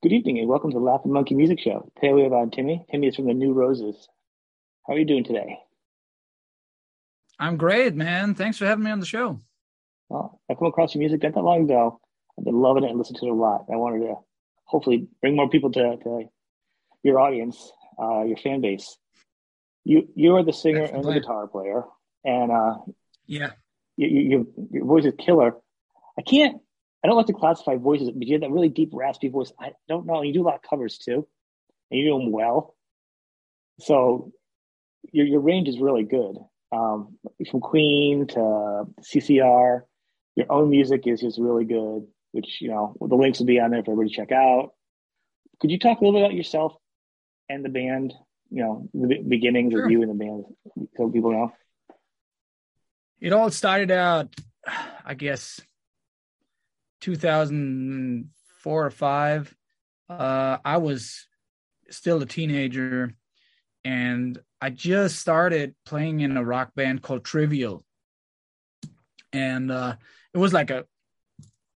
Good evening and welcome to the Laughing Monkey Music Show. Today we have on Timmy. Timmy is from the New Roses. How are you doing today? I'm great, man. Thanks for having me on the show. Well, I come across your music not that long ago. I've been loving it and listening to it a lot. I wanted to hopefully bring more people to, to your audience, uh, your fan base. You you are the singer and the guitar player, and uh, yeah, you, you, your voice is killer. I can't I don't like to classify voices, but you have that really deep, raspy voice. I don't know. You do a lot of covers too, and you do them well. So your your range is really good. Um, from Queen to CCR, your own music is just really good. Which you know the links will be on there for everybody to check out. Could you talk a little bit about yourself and the band? You know the beginnings sure. of you and the band, so people know. It all started out, I guess, 2004 or five, uh, I was still a teenager, and I just started playing in a rock band called Trivial, and uh, it was like a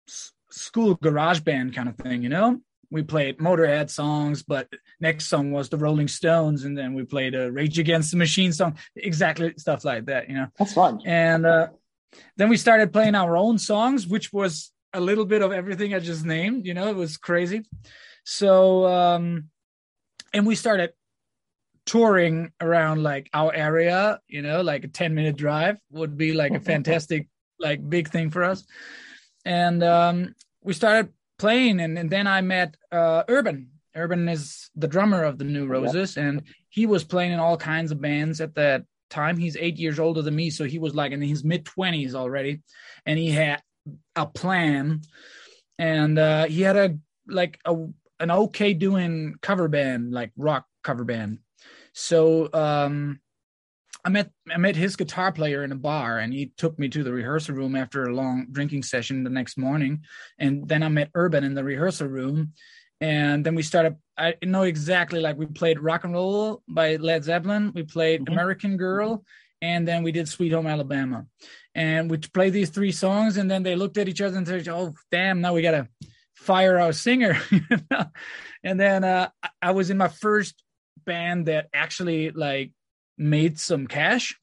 s- school garage band kind of thing, you know. We played Motorhead songs, but next song was the Rolling Stones, and then we played a Rage Against the Machine song, exactly stuff like that, you know. That's fun. And uh, then we started playing our own songs, which was a little bit of everything I just named. You know, it was crazy. So, um, and we started touring around like our area. You know, like a ten minute drive would be like a fantastic, like big thing for us. And um, we started playing, and, and then I met uh, Urban. Urban is the drummer of the New Roses, and he was playing in all kinds of bands at that time. He's eight years older than me, so he was like in his mid twenties already, and he had a plan, and uh, he had a like a an okay doing cover band, like rock cover band. So um, I met I met his guitar player in a bar, and he took me to the rehearsal room after a long drinking session the next morning, and then I met Urban in the rehearsal room, and then we started. I know exactly like we played rock and roll by Led Zeppelin, we played mm-hmm. American Girl, and then we did Sweet Home Alabama, and we played these three songs, and then they looked at each other and said, "Oh, damn! Now we gotta fire our singer." and then uh, I was in my first band that actually like made some cash,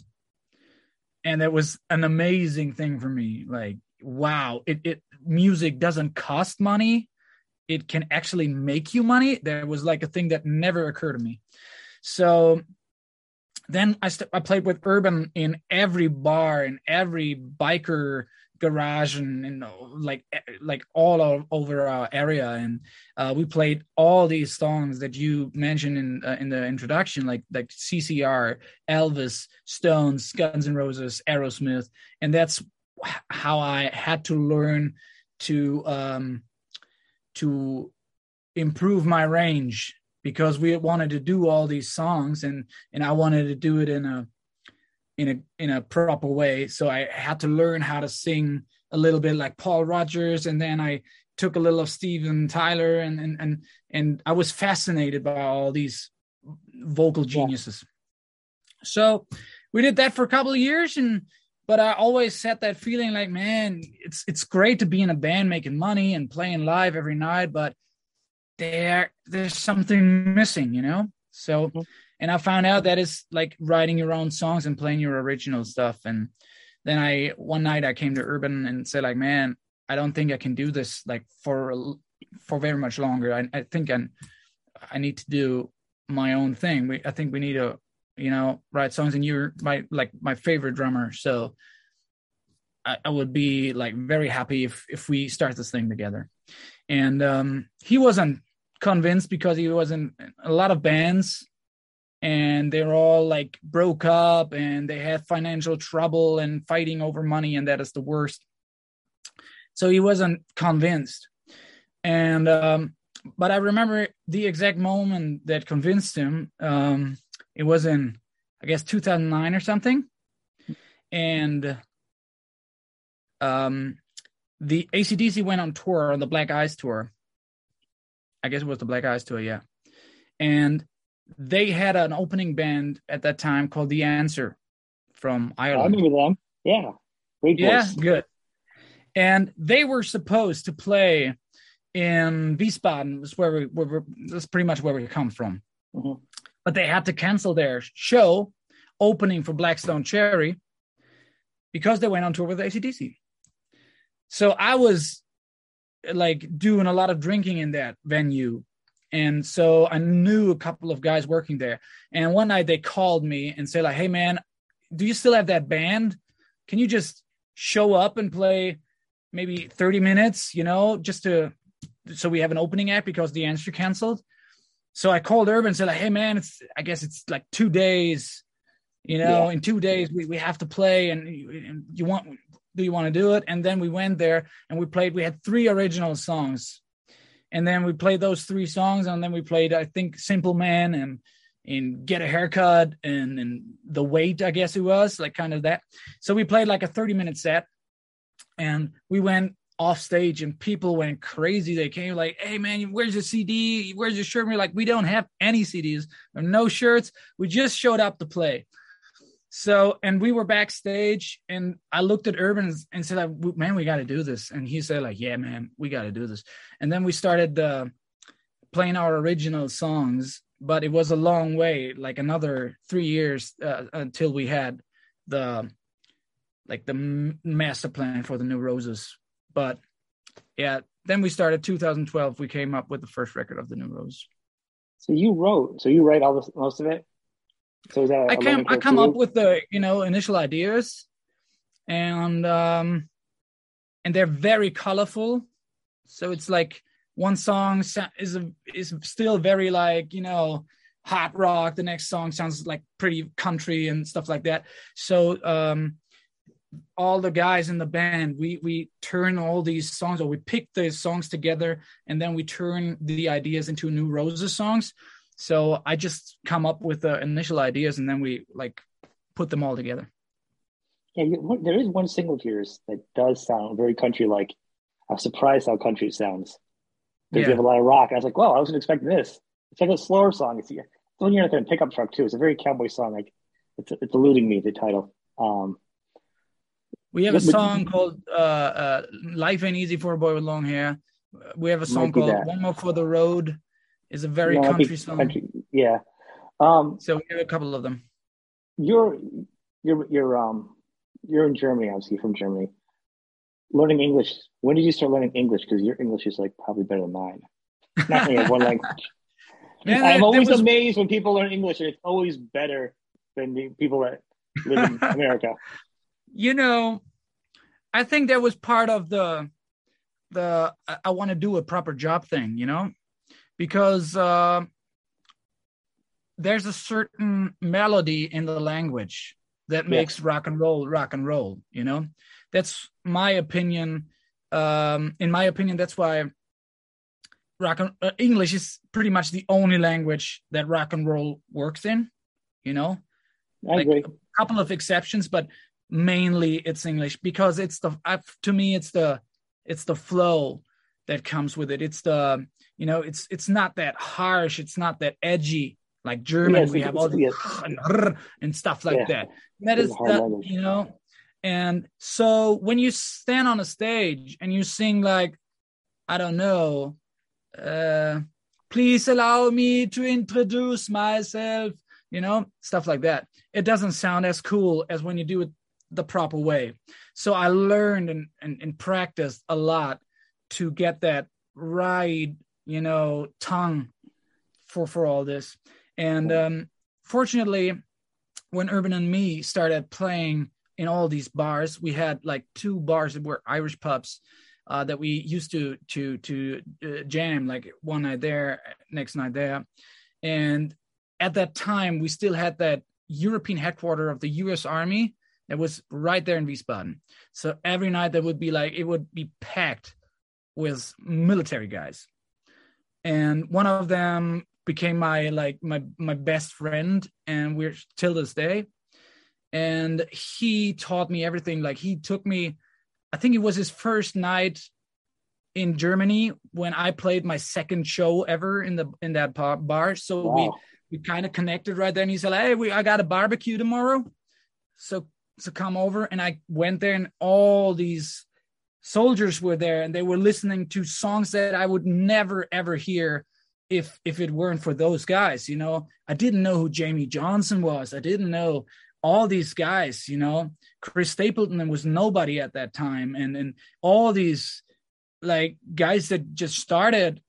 and that was an amazing thing for me. Like, wow! It it music doesn't cost money; it can actually make you money. That was like a thing that never occurred to me. So then I, st- I played with Urban in every bar, in every biker garage, and, like like all over our area. And uh, we played all these songs that you mentioned in uh, in the introduction, like like CCR, Elvis, Stones, Guns N' Roses, Aerosmith, and that's how I had to learn to um, to improve my range because we wanted to do all these songs and and I wanted to do it in a in a in a proper way so I had to learn how to sing a little bit like Paul Rodgers and then I took a little of Steven Tyler and and and and I was fascinated by all these vocal geniuses. Yeah. So we did that for a couple of years and but I always had that feeling like man it's it's great to be in a band making money and playing live every night but there there's something missing you know? So mm-hmm. and i found out that it's like writing your own songs and playing your original stuff. And then i one night i came to urban and said like man i don't think i can do this like for for very much longer. I, I think i i need to do my own thing. We i think we need to you know write songs. And you're my like my favorite drummer. So I, I would be like very happy if if we start this thing together. And um he wasn't convinced because he was in a lot of bands and they're all like broke up and they had financial trouble and fighting over money and that is the worst. So he wasn't convinced. And um but i remember the exact moment that convinced him um it was in i guess 2009 or something. And um the acdc went on tour on the black ice tour I guess it was the Black Ice tour, yeah. And they had an opening band at that time called The Answer from Ireland. I remember them. Yeah. Great yeah, good. And they were supposed to play in Wiesbaden. That's where we where that's pretty much where we come from. Mm-hmm. But they had to cancel their show opening for Black Stone Cherry because they went on tour with ACDC. So I was like doing a lot of drinking in that venue. And so I knew a couple of guys working there. And one night they called me and said, like, hey man, do you still have that band? Can you just show up and play maybe 30 minutes, you know, just to so we have an opening act because the answer canceled. So I called Urban and said, like, hey man, it's I guess it's like two days, you know, yeah. in two days we, we have to play and, and you want do you want to do it? And then we went there and we played, we had three original songs. And then we played those three songs and then we played, I think, Simple Man and in Get a Haircut and, and The Weight, I guess it was, like kind of that. So we played like a 30 minute set and we went off stage and people went crazy. They came like, "Hey man, where's your CD? Where's your shirt?" And we're like, "We don't have any CDs or no shirts. We just showed up to play." So, and we were backstage, and I looked at Urban and said, "Man, we got to do this." And he said, "Like, yeah, man, we got to do this." And then we started uh, playing our original songs, but it was a long way, like another three years uh, until we had the like the master plan for the new roses but yeah then we started 2012 we came up with the first record of the new rose so you wrote so you write all this most of it so is that i come i come up with the you know initial ideas and um and they're very colorful. So it's like one song is a, is still very like you know hot rock. The next song sounds like pretty country and stuff like that. So um all the guys in the band we we turn all these songs or we pick the songs together and then we turn the ideas into new roses songs so i just come up with the initial ideas and then we like put them all together yeah you, there is one single of yours that does sound very country like i'm surprised how country it sounds because yeah. you have a lot of rock i was like well i wasn't expecting this it's like a slower song it's, it's when you're at the pickup truck too it's a very cowboy song like it's, it's eluding me the title um we have a song called uh, uh, "Life Ain't Easy for a Boy with Long Hair." We have a song called. "One More for the Road." Is a very no, country song. Country, yeah. Um, so we have a couple of them. You're you're you're um you're in Germany, obviously from Germany. Learning English. When did you start learning English? Because your English is like probably better than mine. Not only have one language. Man, I'm always was... amazed when people learn English, and it's always better than the people that live in America you know, I think that was part of the the I want to do a proper job thing, you know, because uh, there's a certain melody in the language that makes rock and roll rock and roll. You know, that's my opinion. Um, in my opinion, that's why rock and uh, English is pretty much the only language that rock and roll works in. You know, I like agree. A couple of exceptions, but mainly it's english because it's the to me it's the it's the flow that comes with it it's the you know it's it's not that harsh it's not that edgy like german yes, we have all the yes. and stuff like yeah. that that is that you know and so when you stand on a stage and you sing like i don't know uh please allow me to introduce myself you know stuff like that it doesn't sound as cool as when you do it the proper way. So I learned and, and, and practiced a lot to get that right, you know, tongue for for all this. And um, fortunately, when Urban and me started playing in all these bars, we had like two bars that were Irish pubs uh, that we used to to to uh, jam, like one night there, next night there, and at that time we still had that European headquarters of the U.S. Army it was right there in Wiesbaden. So every night there would be like it would be packed with military guys. And one of them became my like my my best friend and we're till this day. And he taught me everything. Like he took me, I think it was his first night in Germany when I played my second show ever in the in that bar. So wow. we we kind of connected right there. And he said, "Hey, we I got a barbecue tomorrow, so so come over and I went there and all these soldiers were there and they were listening to songs that I would never ever hear if if it weren't for those guys you know? I didn't know who Jamey johnson was. I didn't know all these guys you know? Chris stapleton was nobody at that time. And and all these like guys that just started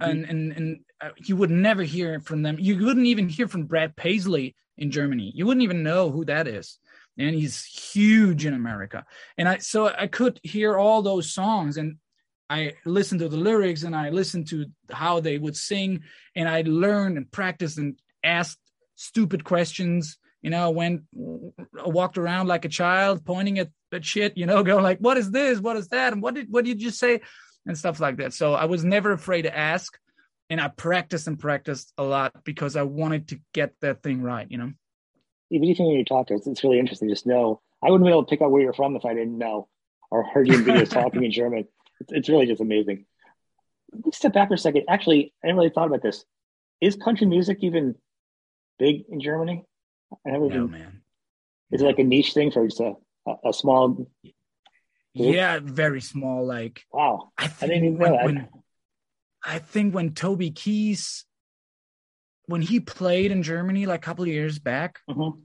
mm-hmm. and and and uh, you would never hear from them. You wouldn't even hear from brad paisley in germany. You wouldn't even know who that is and he's huge in america and i so i could hear all those songs and I listened to the lyrics and I listened to how they would sing and I learned and practiced and asked stupid questions. You know, went walked around like a child, pointing at, at shit. You know, going like, "What is this? What is that? And what did what did you say?" and stuff like that. So I was never afraid to ask, and I practiced and practiced a lot because I wanted to get that thing right. You know. Even if you talk to us, it's really interesting. Just know I wouldn't be able to pick out where you're from if I didn't know or heard you in videos talking in German. It's, it's really just amazing. Let's step back for a second. Actually, I never really thought about this. Is country music even big in Germany? I never no, even, man. Is it like a niche thing for just a, a, a small group? Yeah, very small. Like wow, I, think I didn't even when, know that. When, I think when Toby Keith, when he played in Germany like a couple of years back, mm-hmm.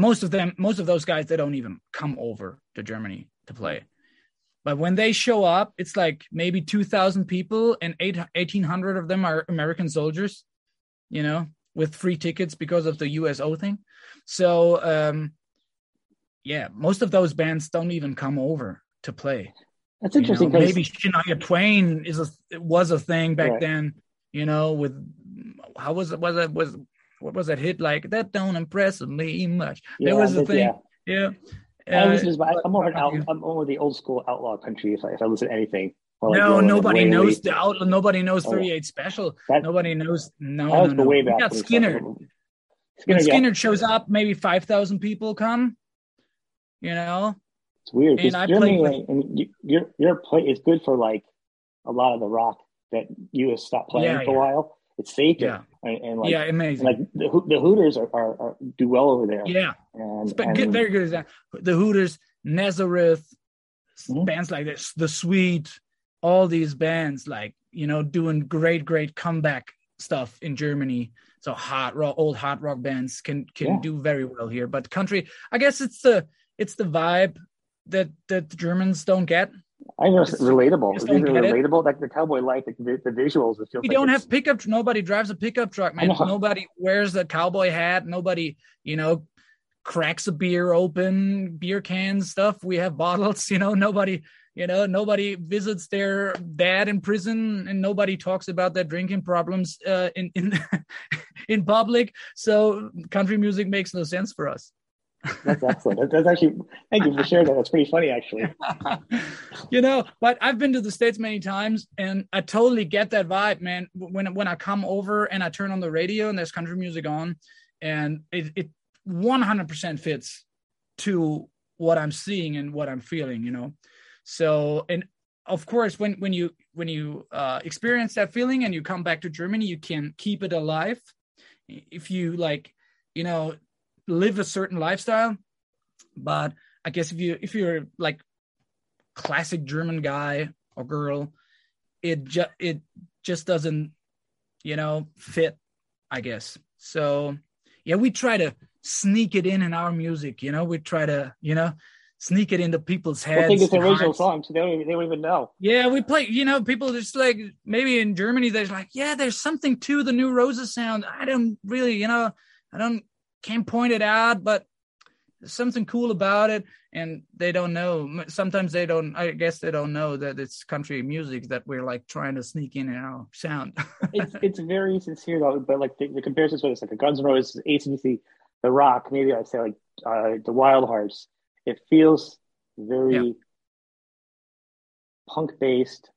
most of them, most of those guys, they don't even come over to Germany to play. But when they show up, it's like maybe 2,000 people and 8, 1,800 of them are American soldiers, you know, with free tickets because of the USO thing. So, um, yeah, most of those bands don't even come over to play. That's interesting. You know, maybe Shania Twain is a was a thing back right. then. You know, with how was it? Was it was what was that hit like? That don't impress me much. Yeah, there was a thing. Yeah. yeah. I listen to, I'm more an uh, out, I'm more the old school outlaw country. If I, if I listen to anything, like no, nobody knows the outlaw. Nobody knows 38 special. That, nobody knows. No, no, no. Way back got Skynyrd. Skynyrd, when Skynyrd yeah. shows up, maybe 5,000 people come. You know, it's weird. And I Germany, with, and you, your your play is good for like a lot of the rock that you have stopped playing yeah, for yeah. a while. It's safe. Yeah. And, and, like, yeah, amazing. like the, the Hooters are, are, are, do well over there. Yeah. And, but and, very good example. The Hooters, Nazareth, mm-hmm. bands like this, The Sweet, all these bands like, you know, doing great, great comeback stuff in Germany. So hot rock, old hot rock bands can can yeah. do very well here. But country, I guess it's the it's the vibe that that the Germans don't get. I know it's relatable. These are relatable. Like the cowboy life, like the, the visuals. It feels we like don't have pickup. Nobody drives a pickup truck, man. Nobody wears a cowboy hat. Nobody, you know, cracks a beer open, beer cans, stuff. We have bottles. You know, nobody, you know, nobody visits their dad in prison, and nobody talks about their drinking problems uh, in in in public. So country music makes no sense for us. That's excellent. That's actually thank you for sharing that. That's pretty funny, actually. you know, but I've been to the states many times, and I totally get that vibe, man. When when I come over and I turn on the radio and there's country music on, and it it 100% fits to what I'm seeing and what I'm feeling. You know, so and of course when when you when you uh, experience that feeling and you come back to Germany, you can keep it alive. If you like, you know, live a certain lifestyle but i guess if you if you're like classic german guy or girl it just it just doesn't you know fit i guess so yeah we try to sneak it in in our music you know we try to you know sneak it into people's heads. I think it's original song, so they don't, even, they don't even know. Yeah, we play. You know, people just like maybe in Germany, they're like, yeah, there's something to the new Roses sound. I don't really, you know, I don't can't point it out, but there's something cool about it. And they don't know. Sometimes they don't. I guess they don't know that it's country music that we're like trying to sneak in in our sound. it's it's very sincere though. But like the, the comparisons with it's like a Guns N' Roses, ACDC, The Rock. Maybe I'd say like uh, the Wild Hearts. It feels very yeah. punk based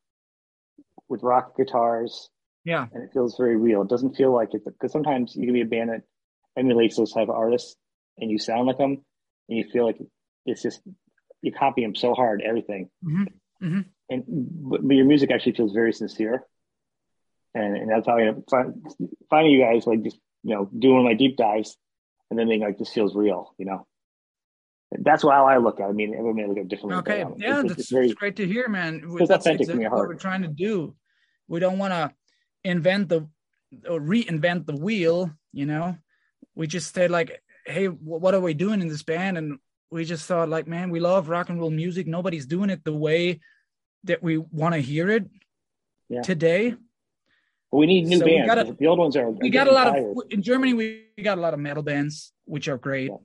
with rock guitars. Yeah, and it feels very real. It doesn't feel like it because sometimes you can be a band that emulates those type of artists and you sound like them and you feel like it's just you copy them so hard everything mm-hmm. Mm-hmm. and but, but, your music actually feels very sincere and, and that's how I find, finding you guys like just you know doing my deep dives and then being like this feels real you know That's how I look at. it. I mean, everyone may look at it differently. Okay, um, yeah, it's, that's, very great to hear, man. It's That's authentic exactly what we're trying to do. We don't want to invent the or reinvent the wheel. You know, we just said like, hey, what are we doing in this band? And we just thought like, man, we love rock and roll music. Nobody's doing it the way that we want to hear it Yeah. today. But we need new So bands. gotta- the old ones are. we got a lot tired. of in Germany. We got a lot of metal bands, which are great. Yeah.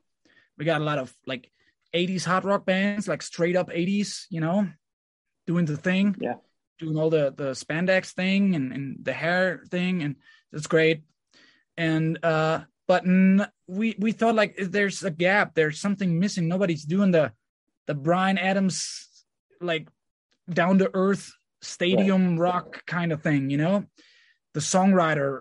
We got a lot of like '80s hard rock bands, like straight up '80s, you know, doing the thing, Yeah. doing all the the spandex thing and and the hair thing, and it's great. And uh, but n- we we thought like there's a gap, there's something missing. Nobody's doing the the Bryan Adams like down to earth stadium rock kind of thing, you know, the songwriter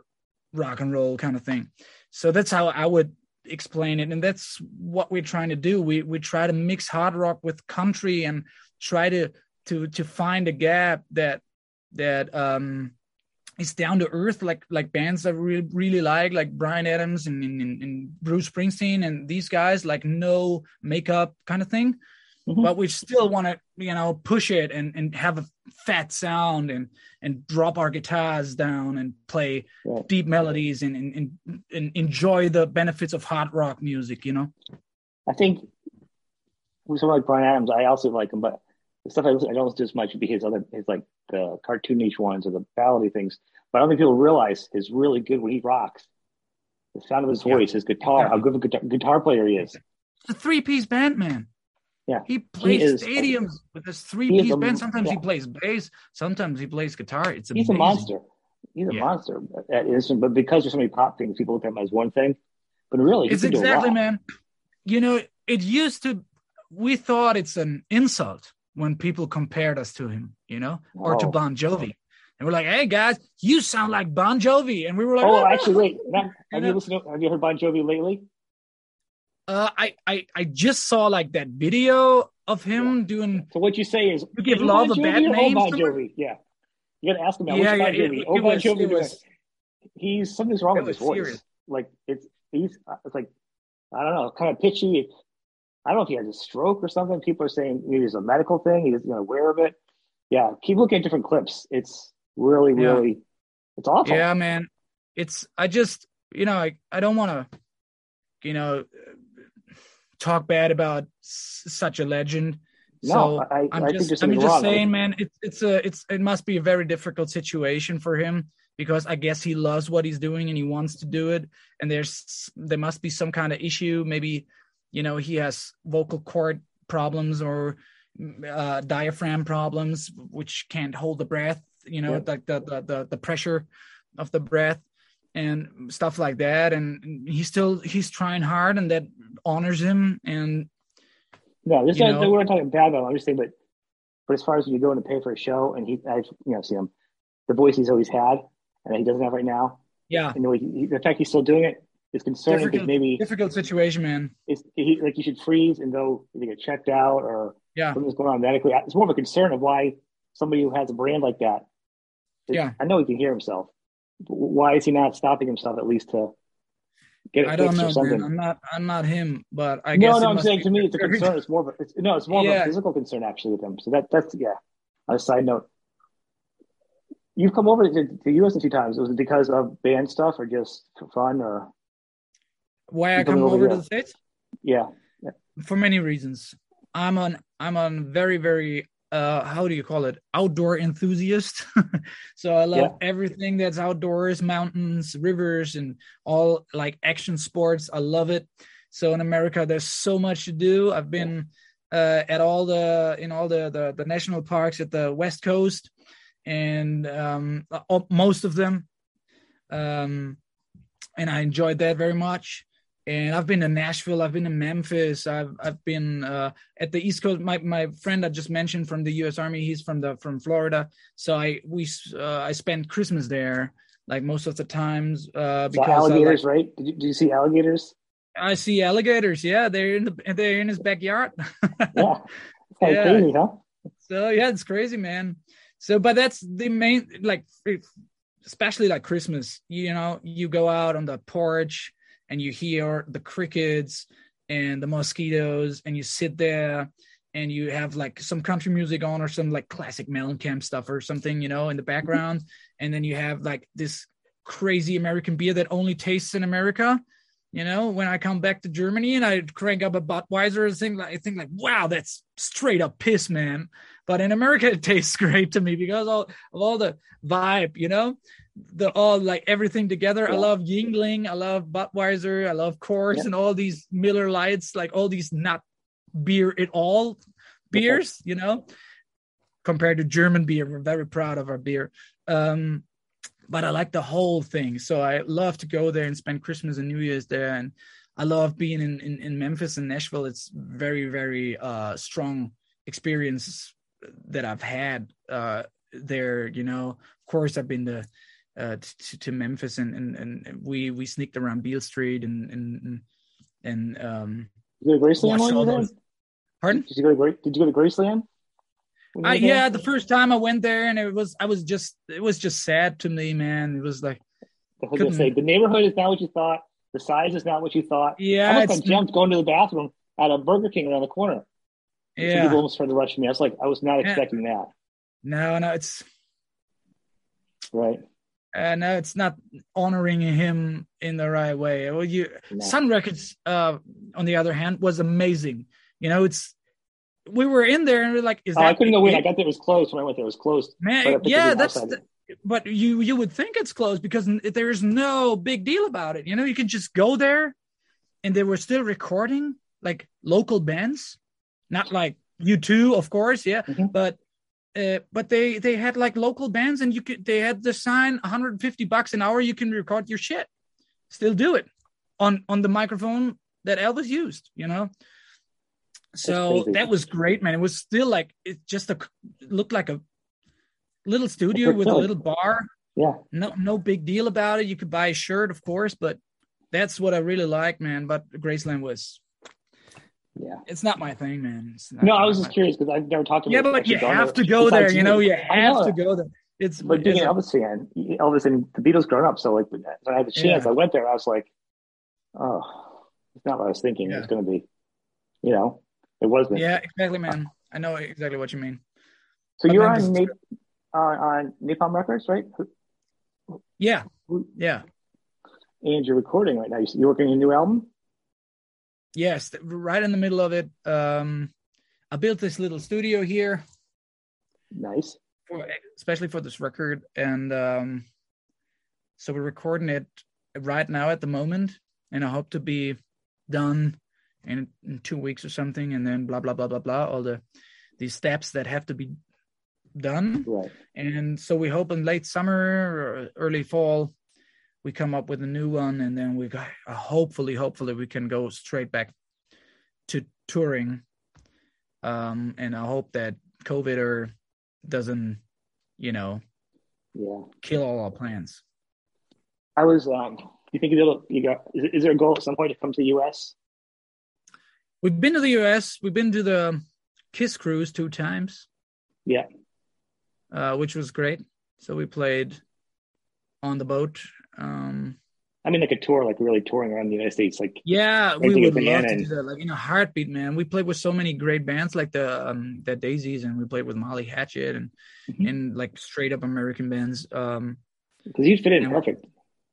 rock and roll kind of thing. So that's how I would explain it, and that's what we're trying to do. We we try to mix hard rock with country and try to to to find a gap that that um is down to earth like like bands that we really like like bryan adams and, and, and bruce springsteen and these guys like no makeup kind of thing Mhm. but we still want to you know push it and and have a fat sound and and drop our guitars down and play Right. deep melodies and, and and enjoy the benefits of hard rock music you know I think someone like Bryan Adams, I also like him, but the stuff I listen, I don't listen to as much would be his other, his like the cartoonish ones or the ballady things. But I don't think people realize his really good when he rocks. The sound of his Yeah. voice, his guitar, how good of a guitar, guitar player he is. it's a three-piece band man Yeah. he plays is- stadiums with this he three-piece a- band sometimes he plays bass sometimes he plays guitar it's He's a monster. He's a Yeah. monster at instrument, but because there's so many pop things, people look at him as one thing. But really, it's can do a exactly man you know it used to we thought it's an insult when people compared us to him you know or to Oh. bon jovi and we're like hey guys you sound like bon jovi and we were like Oh, "Oh, actually, wait. Have You listened? To, have you heard Bon Jovi lately? uh, I, I i just saw like that video of him doing So what you say is, You give is it love Bon a bad Jovi or name Oh, Bon? Jovi. Yeah, you got to ask him about yeah yeah Bon Jovi. it oh, Bon was, Jovi. was he's something's wrong with his was voice. Like it's he's it's like I don't know, kind of pitchy. I don't know if he has a stroke or something. People are saying maybe it's a medical thing. He's not aware of it. Yeah, keep looking at different clips. It's really, Yeah. really, it's awful. yeah man it's i just you know i, I don't want to you know talk bad about s- such a legend no, so I, I just, I'm just saying, man, it's it's a it's it must be a very difficult situation for him because I guess he loves what he's doing and he wants to do it, and there's there must be some kind of issue. Maybe, you know, he has vocal cord problems or uh, diaphragm problems, which can't hold the breath. You know, Yeah. like the, the the the pressure of the breath and stuff like that. And he's still he's trying hard, and that honors him. And No, this is, know? we're not talking bad about him. I'm just saying, but but as far as you go in to pay for a show, and he, I've you know seen him, the voice he's always had, and he doesn't have right now, yeah, and the, way he, the fact he's still doing it is concerning because maybe difficult situation, man. it's he, like you should freeze and go either get checked out or Yeah. something's going on medically. It's more of a concern of why somebody who has a brand like that. Yeah. I know he can hear himself. Why is he not stopping himself at least to get it I don't know, or something? man. I'm not. I'm not him, but I guess. no, it no, I'm saying to me it's a concern. It's more of a it's, no, it's more of a physical concern actually with him. So that that's yeah. On a side note, you've come over to the U.S. a few times. Was it because of band stuff or just for fun or Why I come over over to the states yeah? for many reasons. I'm on. I'm on very, very. Uh, how do you call it? Outdoor enthusiast. so I love Yeah. everything that's outdoors, mountains, rivers, and all like action sports. I love it. So in America, there's so much to do. I've been uh, at all the in all the, the the national parks at the West Coast, and um, all, most of them, um, and I enjoyed that very much. And I've been to Nashville, I've been to Memphis, I've I've been uh, at the East Coast. My my friend I just mentioned from the U.S. Army, he's from the from Florida, so I we uh, I spent Christmas there like most of the times uh, So because I, like- alligators, right? Did you, did you see alligators? I see alligators. Yeah, they're in the they're in his backyard. Yeah, it's kind Yeah. of crazy, huh? so yeah, it's crazy, man. So, but that's the main like, especially like Christmas. You know, you go out on the porch and you hear the crickets and the mosquitoes, and you sit there and you have like some country music on or some like classic Mellencamp stuff or something, you know, in the background, and then you have like this crazy American beer that only tastes in America. You know, when I come back to Germany and I crank up a Budweiser and think like I think like, wow, that's straight up piss, man. But in America, it tastes great to me because all, of all the vibe, you know, the all like everything together. Yeah. I love Yuengling, I love Budweiser, I love Coors, yeah. and all these Miller Lites, like all these not beer at all beers, you know, compared to German beer. We're very proud of our beer. Um, but I like the whole thing. So I love to go there and spend Christmas and New Year's there. And I love being in, in, in Memphis and Nashville. It's very, very uh, strong experience that I've had uh, there. You know, of course, I've been to uh, to, to Memphis and, and and we we sneaked around Beale Street and and and um. Did You go to Graceland you there? Pardon? Did you go to Did you go to Graceland? I, yeah, the first time I went there, and it was I was just it was just sad to me, man. It was like I was gonna say the neighborhood is not what you thought. The size is not what you thought. Yeah, I got jumped going to the bathroom at a Burger King around the corner. Yeah, people almost tried to rush me. I was like, I was not expecting yeah. that. No, no, it's right. Uh, no, it's not honoring him in the right way. Well, you no. Sun Records, uh, on the other hand, was amazing. You know, it's we were in there and we are like, is oh, that? I couldn't go in. I got there. It was closed when I went there. It was closed. Man, yeah, that's. The, but you you would think it's closed because there's no big deal about it. You know, you can just go there, and they were still recording like local bands, not like U2, of course, yeah, mm-hmm. but. Uh, but they they had like local bands and you could they had the sign 150 bucks an hour you can record your shit still do it on on the microphone that elvis used you know so that was great, man. It was still like it just a, looked like a little studio with a little bar. Yeah. No, no big deal about it. You could buy a shirt, of course, but that's what I really like, man. But Graceland was, yeah, it's not my thing, man. no, I was just curious because I've never talked to. Yeah, but you have to go there. You know, you have to go there. It's but being an Elvis fan, Elvis and the Beatles growing up. So like when I had the chance, yeah. I went there. I was like, oh, it's not what I was thinking. Yeah. It's going to be, you know. It wasn't. Yeah, exactly, man. I know exactly what you mean. So but you're on Nap- uh, on Napalm Records, right? Yeah, yeah. And you're recording right now. You're working on a new album. Yes, right in the middle of it. Um, I built this little studio here. Nice. For, especially for this record, and um, so we're recording it right now at the moment, and I hope to be done in, in two weeks or something, and then blah blah blah blah blah. All the these steps that have to be done. Right. And so we hope in late summer or early fall we come up with a new one, and then we got uh, hopefully hopefully we can go straight back to touring. Um, and I hope that COVID or doesn't, you know, yeah, kill all our plans. I was um you think it'll you got is, is there a goal at some point to come to the US? We've been to the US. We've been to the Kiss cruise two times. Yeah. Uh, which was great. So we played on the boat. Um, I mean, like a tour, like really touring around the United States, like yeah, we would love to do that. Like in a heartbeat, man. We played with so many great bands, like the um, the Daisies, and we played with Molly Hatchet, and mm-hmm. and like straight up American bands. Um, because you fit in perfect,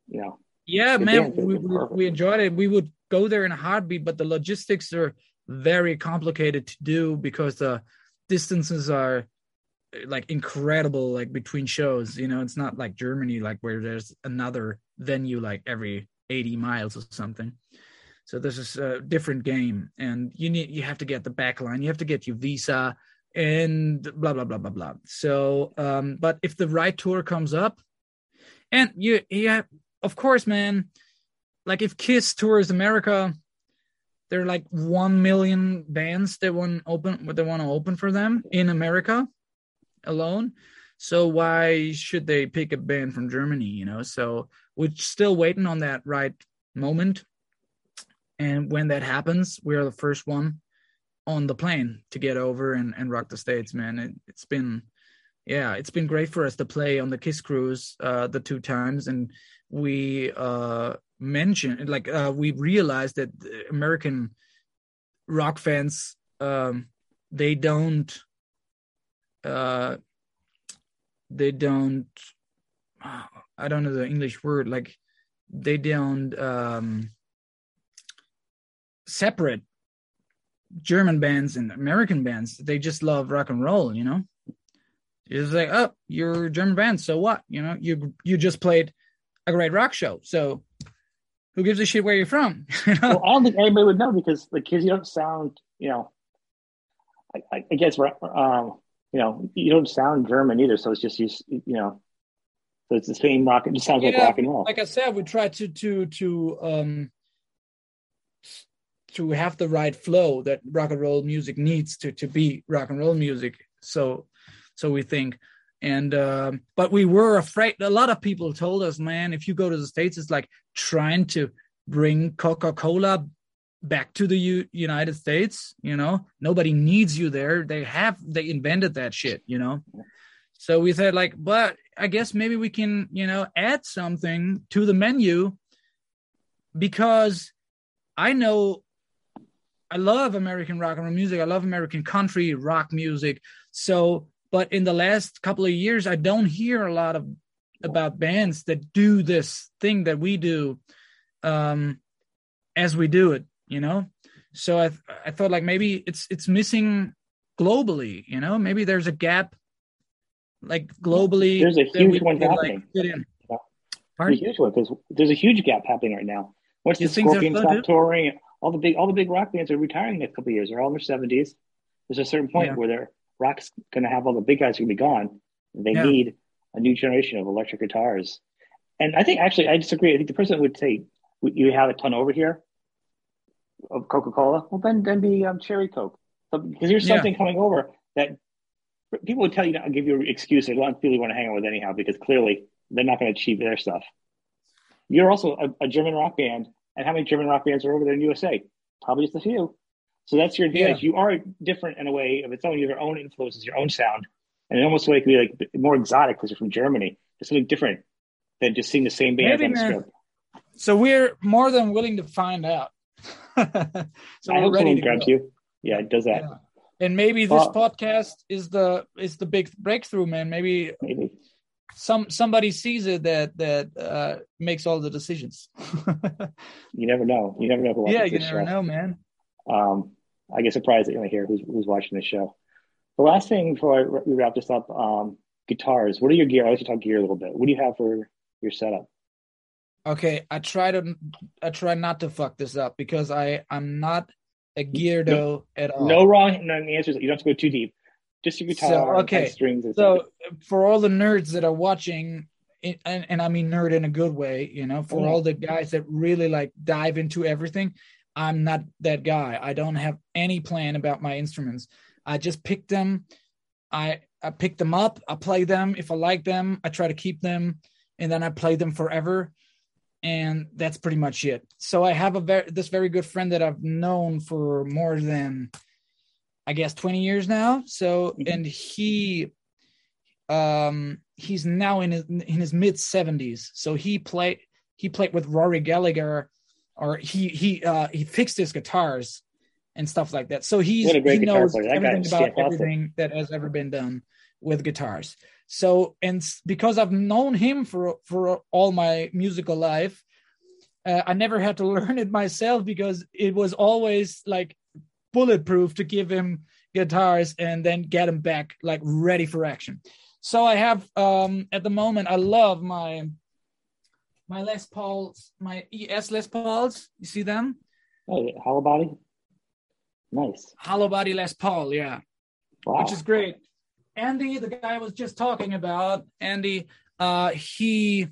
you know. Yeah, man, we, we, we enjoyed it. We would go there in a heartbeat, but the logistics are very complicated to do because the distances are like incredible like between shows you know? It's not like germany like where there's another venue like every 80 miles or something. So this is a different game and you need you have to get the back line. You have to get your visa and blah blah blah blah blah. So um but if the right tour comes up and you yeah of course man like if Kiss tours America, there are like one million bands that want open they want to open for them in America alone. So why should they pick a band from Germany? You know, so we're still waiting on that right moment. And when that happens, we're the first one on the plane to get over and, and rock the states, man. It, has been, yeah, it's been great for us to play on the Kiss cruise uh, the two times, and we uh, mentioned like uh, we realized that american rock fans um they don't uh they don't i don't know the english word like they don't um separate german bands and american bands. They just love rock and roll you know? It's like oh you're a german band so what? You know you you just played a great rock show so who gives a shit where you're from? You know? Well, I don't think anybody would know because the kids, you don't sound, you know, I, I guess, um, you know, you don't sound German either. So it's just, you, you know, so it's the same rock. It just sounds like rock and roll. like I said, we try to to to um to have the right flow that rock and roll music needs to to be rock and roll music. So so we think. And um but we were afraid a lot of people told us, man, if you go to the States, it's like trying to bring Coca-Cola back to the U- United States, you know. Nobody needs you there. They have they invented that shit, you know. So we said like, but I guess maybe we can, you know, add something to the menu because I know I love American rock and roll music. I love American country rock music. So, but in the last couple of years, I don't hear a lot of about bands that do this thing that we do um as we do it, you know? So I I thought like maybe it's it's missing globally, you know? Maybe there's a gap like globally. There's a huge one could, happening. in. Yeah. There's a huge one because there's a huge gap happening right now. Once You the think Scorpions stop touring, all the big all the big rock bands are retiring in a couple of years. They're all in their seventies. There's a certain point Yeah. where their rock's going to have all the big guys going to be gone. They Yeah. need a new generation of electric guitars. And I think actually I disagree. I think the person would say you have a ton over here of Coca Cola. Well, then then be um, cherry Coke because there's Yeah. something coming over that people would tell you not give you an excuse they don't really want to hang out with anyhow because clearly they're not going to achieve their stuff. You're also a, a German rock band, and how many German rock bands are over there in USA? Probably just a few. So that's your advantage. You are different in a way of its own. You have your own influences, your own sound, and in almost a way it could be like more exotic because you're from Germany. It's something different than just seeing the same band on the script. So we're more than willing to find out. so I hope ready to grabs go. you. Yeah, it does that. Yeah. And maybe this Well- podcast is the is the big breakthrough, man. Maybe Maybe. some somebody sees it that that uh, makes all the decisions. You never know. You never know yeah, you never show. know, man. Um, I get surprised that you only hear who's, who's watching the show. The last thing before I, we wrap this up, um, guitars. What are your gear? I like to talk gear a little bit. What do you have for your setup? Okay, I try to I try not to fuck this up because I I'm not a geardo at all. No wrong no answers. You don't have to go too deep. Just your guitar, So, okay. strings. So for all the nerds that are watching, and, and I mean nerd in a good way, you know, for Yeah. all the guys that really like dive into everything, I'm not that guy. I don't have any plan about my instruments. I just pick them. I I pick them up. I play them. If I like them, I try to keep them, and then I play them forever. And that's pretty much it. So I have a very this very good friend that I've known for more than I guess 20 years now. So Mhm. and he um he's now in his in his mid 70s. So he played he played with Rory Gallagher or he he uh he fixed his guitars and stuff like that. So he's What a great he knows player. That guy everything about everything that has ever been done with guitars. So and because I've known him for for all my musical life, uh, I never had to learn it myself because it was always like bulletproof to give him guitars and then get him back like ready for action. So I have um at the moment I love my my Les Pauls, my ES Les Pauls. You see them? oh, hollow body. Nice. Hollow body Les Paul, yeah. Wow. which is great. Andy, the guy I was just talking about, Andy, uh, he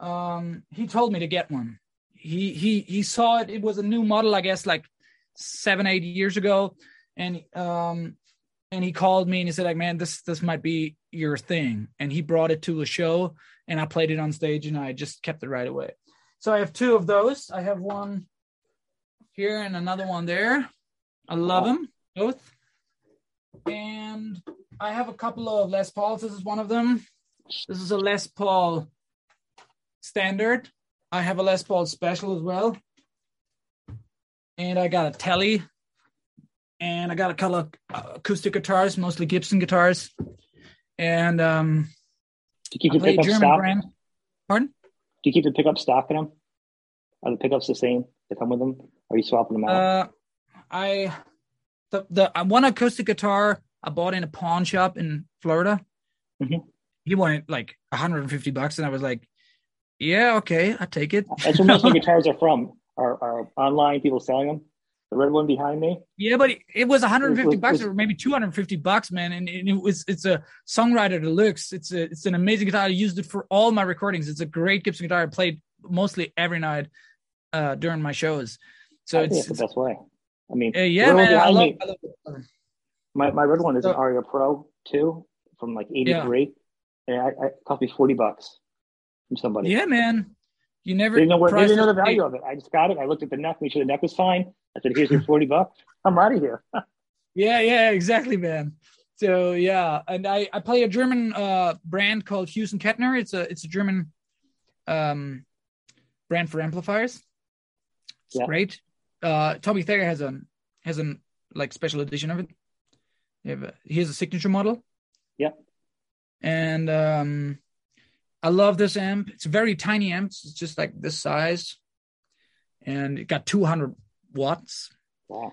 um, he told me to get one. He he he saw it. It was a new model, I guess, like seven eight years ago, and um, and he called me and he said, like, man, this this might be your thing. And he brought it to a show, and I played it on stage, and I just kept it right away. So I have two of those. I have one here and another one there. I love them both and I have a couple of Les Pauls. This is one of them. This is a Les Paul standard. I have a Les Paul special as well. And I got a Tele. and I got a couple of uh, acoustic guitars, mostly Gibson guitars, and um, Do you keep I the pickup German stock? brand. Pardon? Do you keep the pickup stock in them? Are the pickups the same that come with them? Are you swapping them out? Uh, I the the uh, one acoustic guitar I bought in a pawn shop in Florida. Mhm. He wanted like 150 bucks, and I was like, "Yeah, okay, I take it." That's where most of the guitars are from. Are, are online people selling them? The red one behind me. Yeah, but it, it was 150 was- bucks was- or maybe 250 bucks, man. And, and it was it's a songwriter deluxe. It's a it's an amazing guitar. I used it for all my recordings. It's a great Gibson guitar. I played mostly every night uh during my shows. So I it's, it's the best way. I mean, uh, yeah, the red one man. I love, I love it. My, my red one is an Aria Pro II from like 83. And I, I it cost me 40 bucks from somebody. Yeah, man. You never They didn't know where, they didn't know the value of it. I just got it. I looked at the neck, made sure the neck was fine. I said, here's your 40 bucks. I'm out of here. Yeah, yeah, exactly, man. So yeah, and I I play a German uh brand called Hughes and Kettner. It's a it's a German um brand for amplifiers. It's Yeah. great. Uh Tommy Thayer has a has an like special edition of it. A, he has a signature model. Yeah. And um I love this amp. It's a very tiny amp. It's just like this size. And it got 200 watts. Wow.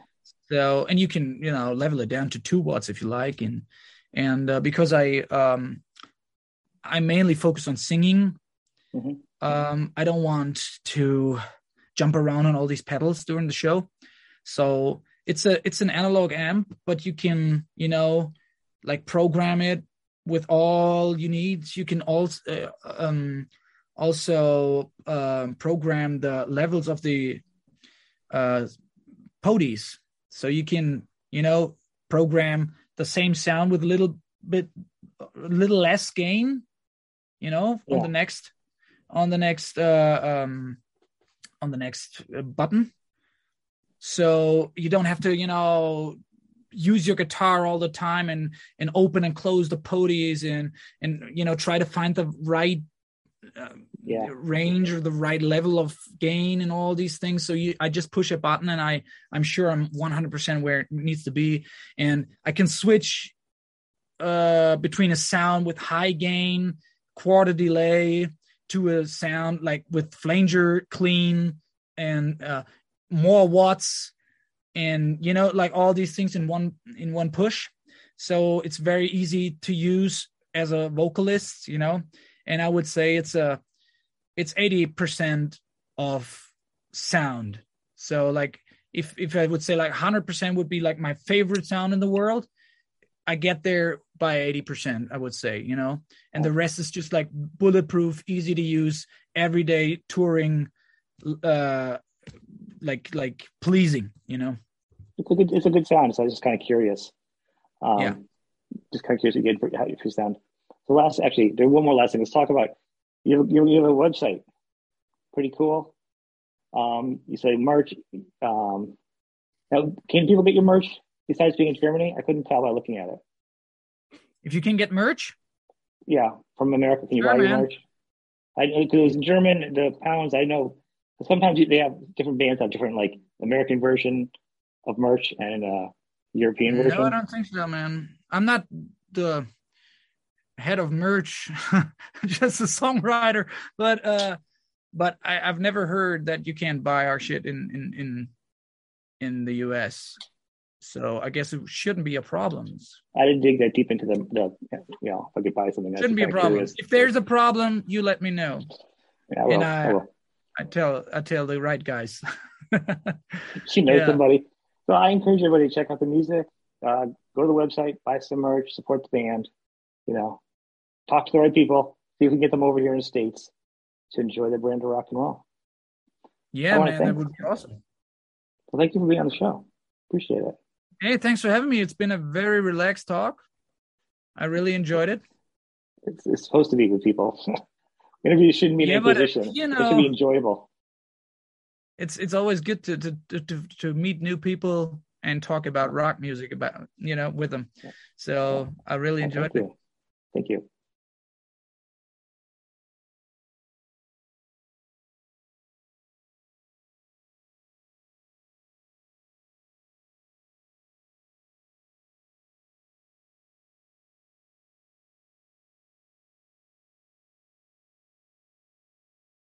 So, and you can, you know, level it down to two watts if you like. And, and uh, because I, um, I mainly focus on singing, Mhm. um, I don't want to jump around on all these pedals during the show. So it's a, it's an analog amp, but you can, you know, like program it with all you need. You can also, uh, um, also um, program the levels of the uh, podies. So you can you know program the same sound with a little bit a little less gain you know on the next on the next uh um on the next uh, button so you don't have to you know use your guitar all the time and and open and close the podies and and you know try to find the right uh, Yeah. range or the right level of gain and all these things so you i just push a button and i i'm sure i'm 100% where it needs to be and i can switch uh between a sound with high gain quarter delay to a sound like with flanger clean and uh more watts and you know like all these things in one in one push. So it's very easy to use as a vocalist you know and i would say it's a it's 80% of sound. So like if if i would say like 100% would be like my favorite sound in the world i get there by 80% i would say you know and the rest is just like bulletproof easy to use everyday touring uh like like pleasing you know It's a good, it's a good sound. So I was just kind of curious. Um, Yeah. Just kind of curious again for how you sound. The last, actually, there's one more last thing. Let's talk about you. Have, you have a website. Pretty cool. Um, you say merch. Um, now, can people get your merch besides being in Germany? I couldn't tell by looking at it. if you can get merch Yeah, from America, can you Sure, buy your man. merch? I because in German, the pounds I know. Sometimes they have different bands have different like American version of merch and uh European version. No, I don't think so, man. I'm not the head of merch, just a songwriter. But uh, but I, I've never heard that you can't buy our shit in in in in the U.S. So I guess it shouldn't be a problem. I didn't dig that deep into the, the you know, if I could buy something. Shouldn't be a problem. curious. If there's a problem, you let me know. Yeah, well, and I- I will. I tell I tell the right guys. She knows yeah. somebody. So I encourage everybody to check out the music. Uh, go to the website, buy some merch, support the band. You know, talk to the right people. See if we can get them over here in the states to enjoy the brand of rock and roll. yeah, man, that would be awesome. Well, thank you for being on the show. Appreciate it. Hey, thanks for having me. It's been a very relaxed talk. I really enjoyed it. It's, it's supposed to be with people. Interviews shouldn't be Yeah, but, uh, inquisition. you it should be enjoyable. it's it's always good to to to to, meet new people and talk about rock music about you know with them. So I really enjoyed thank it. you. Thank you.